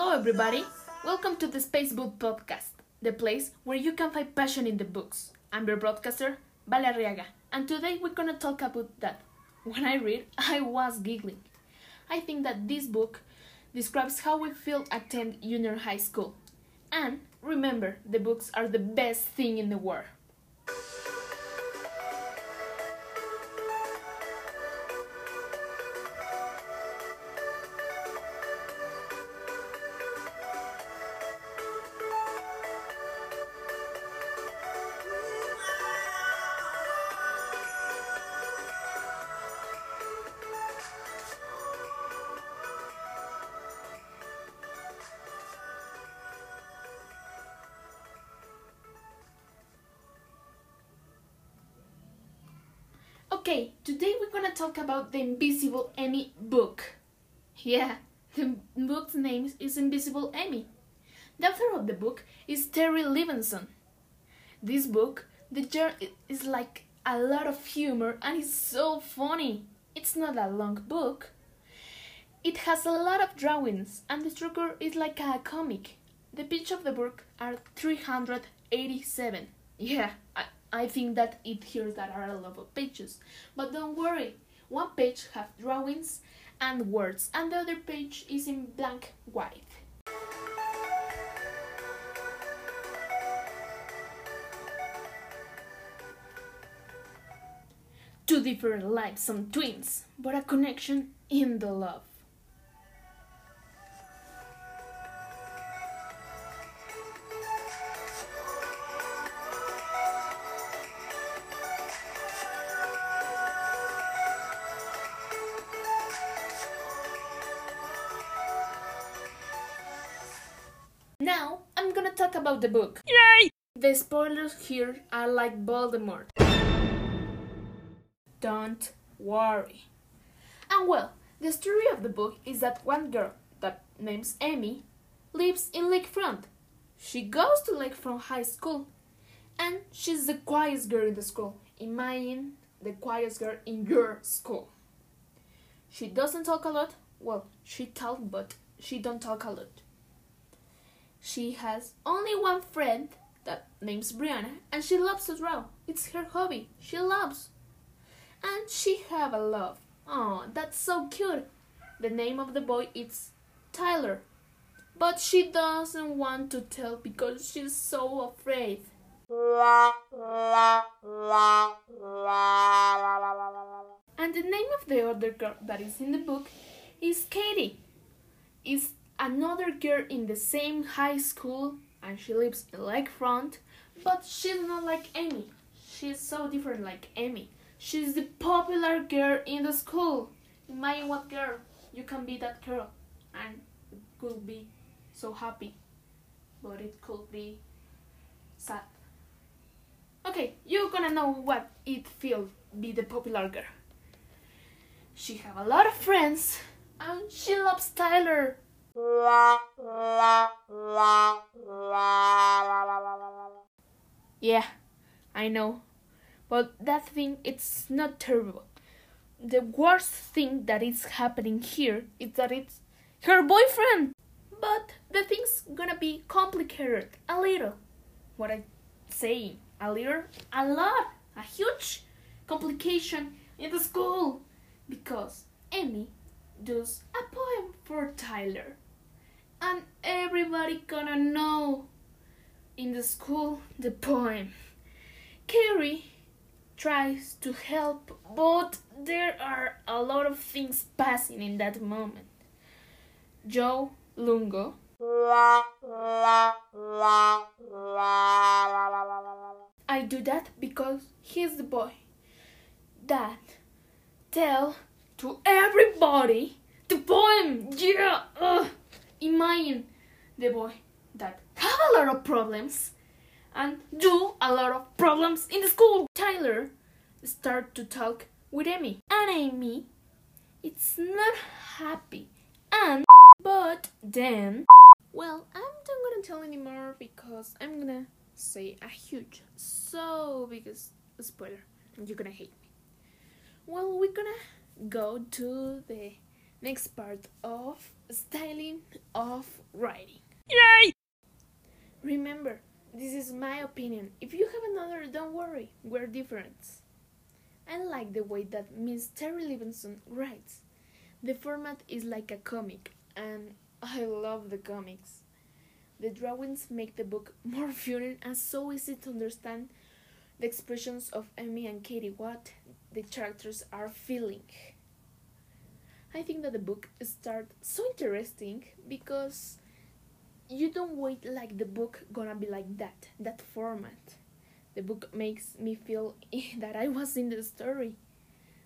Hello, everybody. Welcome to the Space Book Podcast, the place where you can find passion in the books. I'm your broadcaster, Vale Arriaga, and today we're gonna talk about that. When I read, I was giggling. I think that this book describes how we feel attend junior high school. And remember, the books are the best thing in the world. Okay, today we're gonna talk about the Invisible Amy book. Yeah, the book's name is Invisible Amy. The author of the book is Terri Libenson. This book, the genre is like a lot of humor and it's so funny. It's not a long book. It has a lot of drawings and the structure is like a comic. The page of the book are 387. Yeah, I think that it here that are a lot of pages. But don't worry, one page have drawings and words and the other page is in blank white. Two different lives, some twins, but a connection in the love. About the book. Yay! The spoilers here are like Voldemort. Don't worry. And well, the story of the book is that one girl that names Amy lives in Lakefront. She goes to Lakefront High School and she's the quietest girl in the school. Imagine the quietest girl in your school. She doesn't talk a lot. Well, she talk but she don't talk a lot. She has only one friend that names Brianna and she loves to draw. It's her hobby. She loves. And she have a love. Oh, that's so cute. The name of the boy is Tyler. But she doesn't want to tell because she's so afraid. And the name of the other girl that is in the book is Katie. Is another girl in the same high school and she lives in Lakefront, but she's not like Amy. She's so different like Amy. She's the popular girl in the school. Imagine what girl you can be that girl and it could be so happy, but it could be sad. Okay, you're gonna know what it feels be the popular girl. She have a lot of friends and she loves Tyler. Yeah, I know. But that thing it's not terrible. The worst thing that is happening here is that it's her boyfriend. But the thing's gonna be complicated a little. What I saying? A little? A lot. A huge complication in the school. Because Amy does a poem for Tyler. And everybody gonna know in the school the poem. Carrie tries to help, but there are a lot of things passing in that moment. Joe Lungo. I do that because he's the boy that tell to everybody the poem. Yeah. Imagine the boy that have a lot of problems and do a lot of problems in the school. Tyler start to talk with Amy, and Amy, it's not happy, and but then, well, I'm not gonna tell anymore because I'm gonna say a huge, so biggest spoiler, you're gonna hate me. Well, we're gonna go to the next part of styling of writing. Yay! Remember, this is my opinion. If you have another, don't worry, we're different. I like the way that Miss Terri Libenson writes. The format is like a comic, and I love the comics. The drawings make the book more fun and so easy to understand the expressions of Emmie and Katie, what the characters are feeling. I think that the book starts so interesting because you don't wait like the book gonna be like that, that format. The book makes me feel that I was in the story.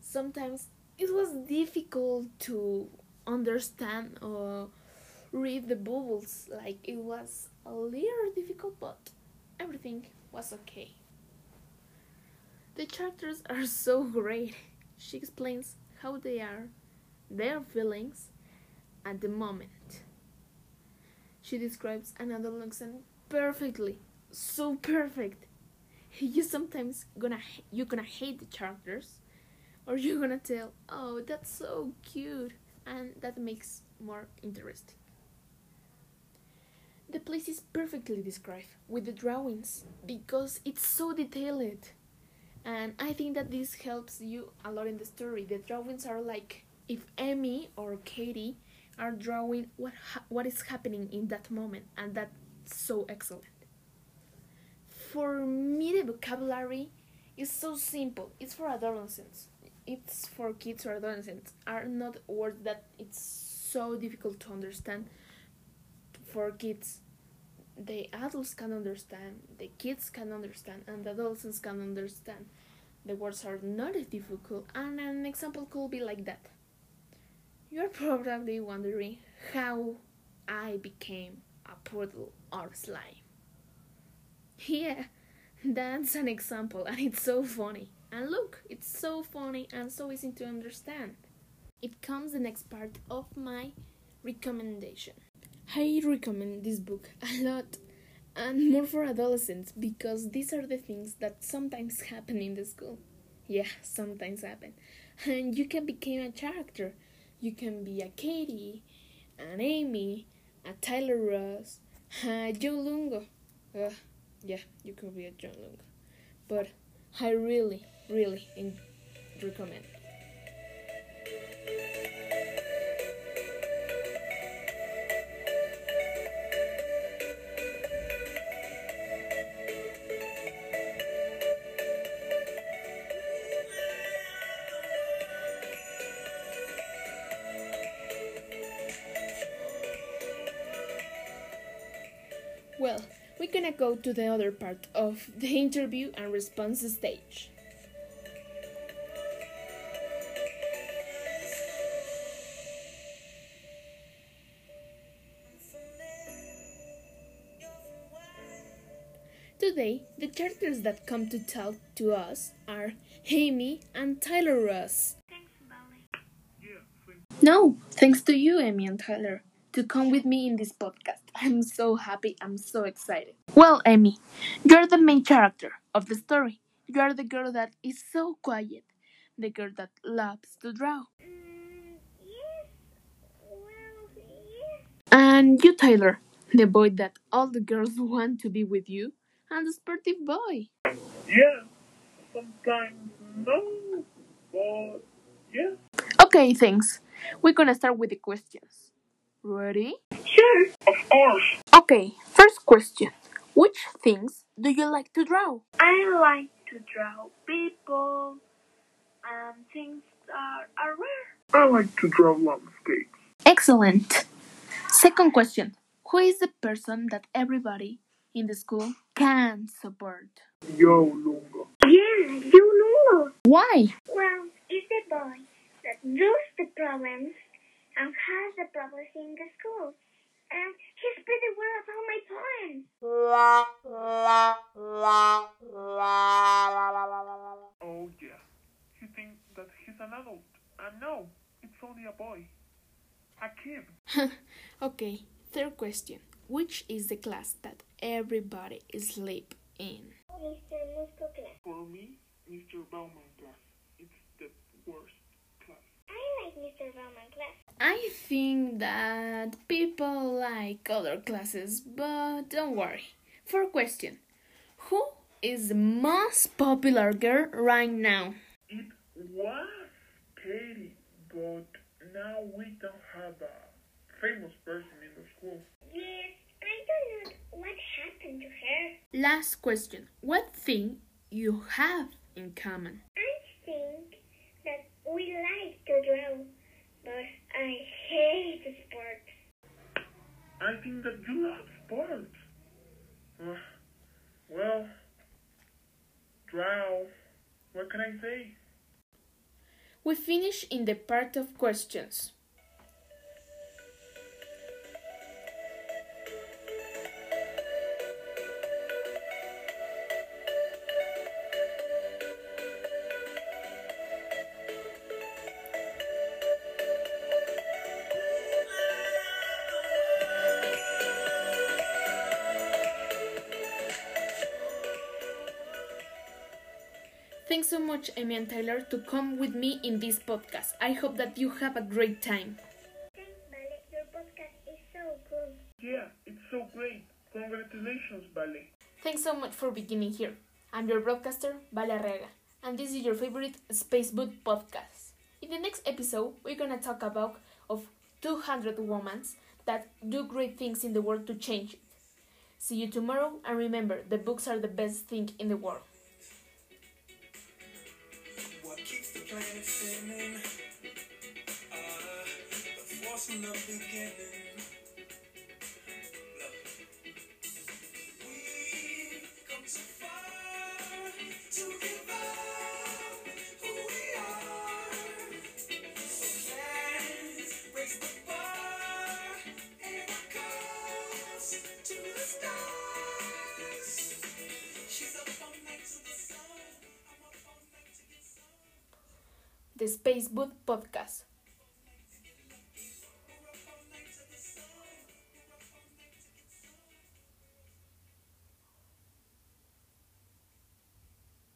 Sometimes it was difficult to understand or read the bubbles, like it was a little difficult, but everything was okay. The characters are so great. She explains how they are, their feelings at the moment. She describes an adolescent perfectly, so perfect. You sometimes gonna you gonna hate the characters, or you're gonna tell, "Oh, that's so cute," and that makes more interesting. The place is perfectly described with the drawings because it's so detailed. And I think that this helps you a lot in the story. The drawings are like if Emmie or Katie are drawing what ha- what is happening in that moment and that's so excellent. For me the vocabulary is so simple. It's for adolescents. It's for kids or adolescents. Are not words that it's so difficult to understand for kids the adults can understand, the kids can understand, and the adolescents can understand. The words are not as difficult, and an example could be like that. You're probably wondering how I became a poodle or slime. Yeah, that's an example, and it's so funny. And look, it's so funny and so easy to understand. It comes the next part of my recommendation. I recommend this book a lot and more for adolescents because these are the things that sometimes happen in the school. Yeah, sometimes happen. And you can become a character. You can be a Katie, an Amy, a Tyler Ross, a Joe Lungo. Uh, yeah, you could be a Joe Lungo. But I really, really recommend. Well, we're gonna go to the other part of the interview and response stage. Today, the characters that come to talk to us are Amy and Tyler Ross. Thanks, Valley. No, thanks to you, Amy and Tyler, to come with me in this podcast. I'm so happy, I'm so excited. Well, Amy, you're the main character of the story. You are the girl that is so quiet, the girl that loves to draw. Mm, yes. Well, yes. And you, Tyler, the boy that all the girls want to be with you, and the sportive boy. Yeah, sometimes no, but yeah. Okay, thanks. We're gonna start with the questions. Ready? Sure. Of course. Okay, first question. Which things do you like to draw? I like to draw people and things that are rare. I like to draw landscapes. Excellent. Second question. Who is the person that everybody in the school can support? Yo, Lunga. Yeah, you know. Why? Well, it's the boy that knows the problems and has the problems in the school. And he's pretty well about my poems. Oh yeah. He thinks that he's an adult. And no, it's only a boy. A kid. okay, third question. Which is the class that everybody sleep in? Mr. Musco class. For me, Mr. Bauman class. It's the worst class. I like Mr. Bauman class. I think that people like other classes, but don't worry. For question, who is the most popular girl right now? It was Katie, but now we don't have a famous person in the school. Yes, I don't know what happened to her. Last question, what thing you have in common? I think that we like to draw, but I hate sports. I think that you love sports. Uh, well, drow. We finish in the part of questions. Thanks so much, Amy and Tyler, to come with me in this podcast. I hope that you have a great time. Thanks, Vale. Your podcast is so cool. Yeah, it's so great. Congratulations, Ballet. Thanks so much for beginning here. I'm your broadcaster, Vale Arriaga, and this is your favorite Space Book podcast. In the next episode, we're gonna talk about of 200 women that do great things in the world to change it. See you tomorrow, and remember, the books are the best thing in the world. Planet spinning? Uh, the force from the beginning. Look. We've come too far to Book podcast.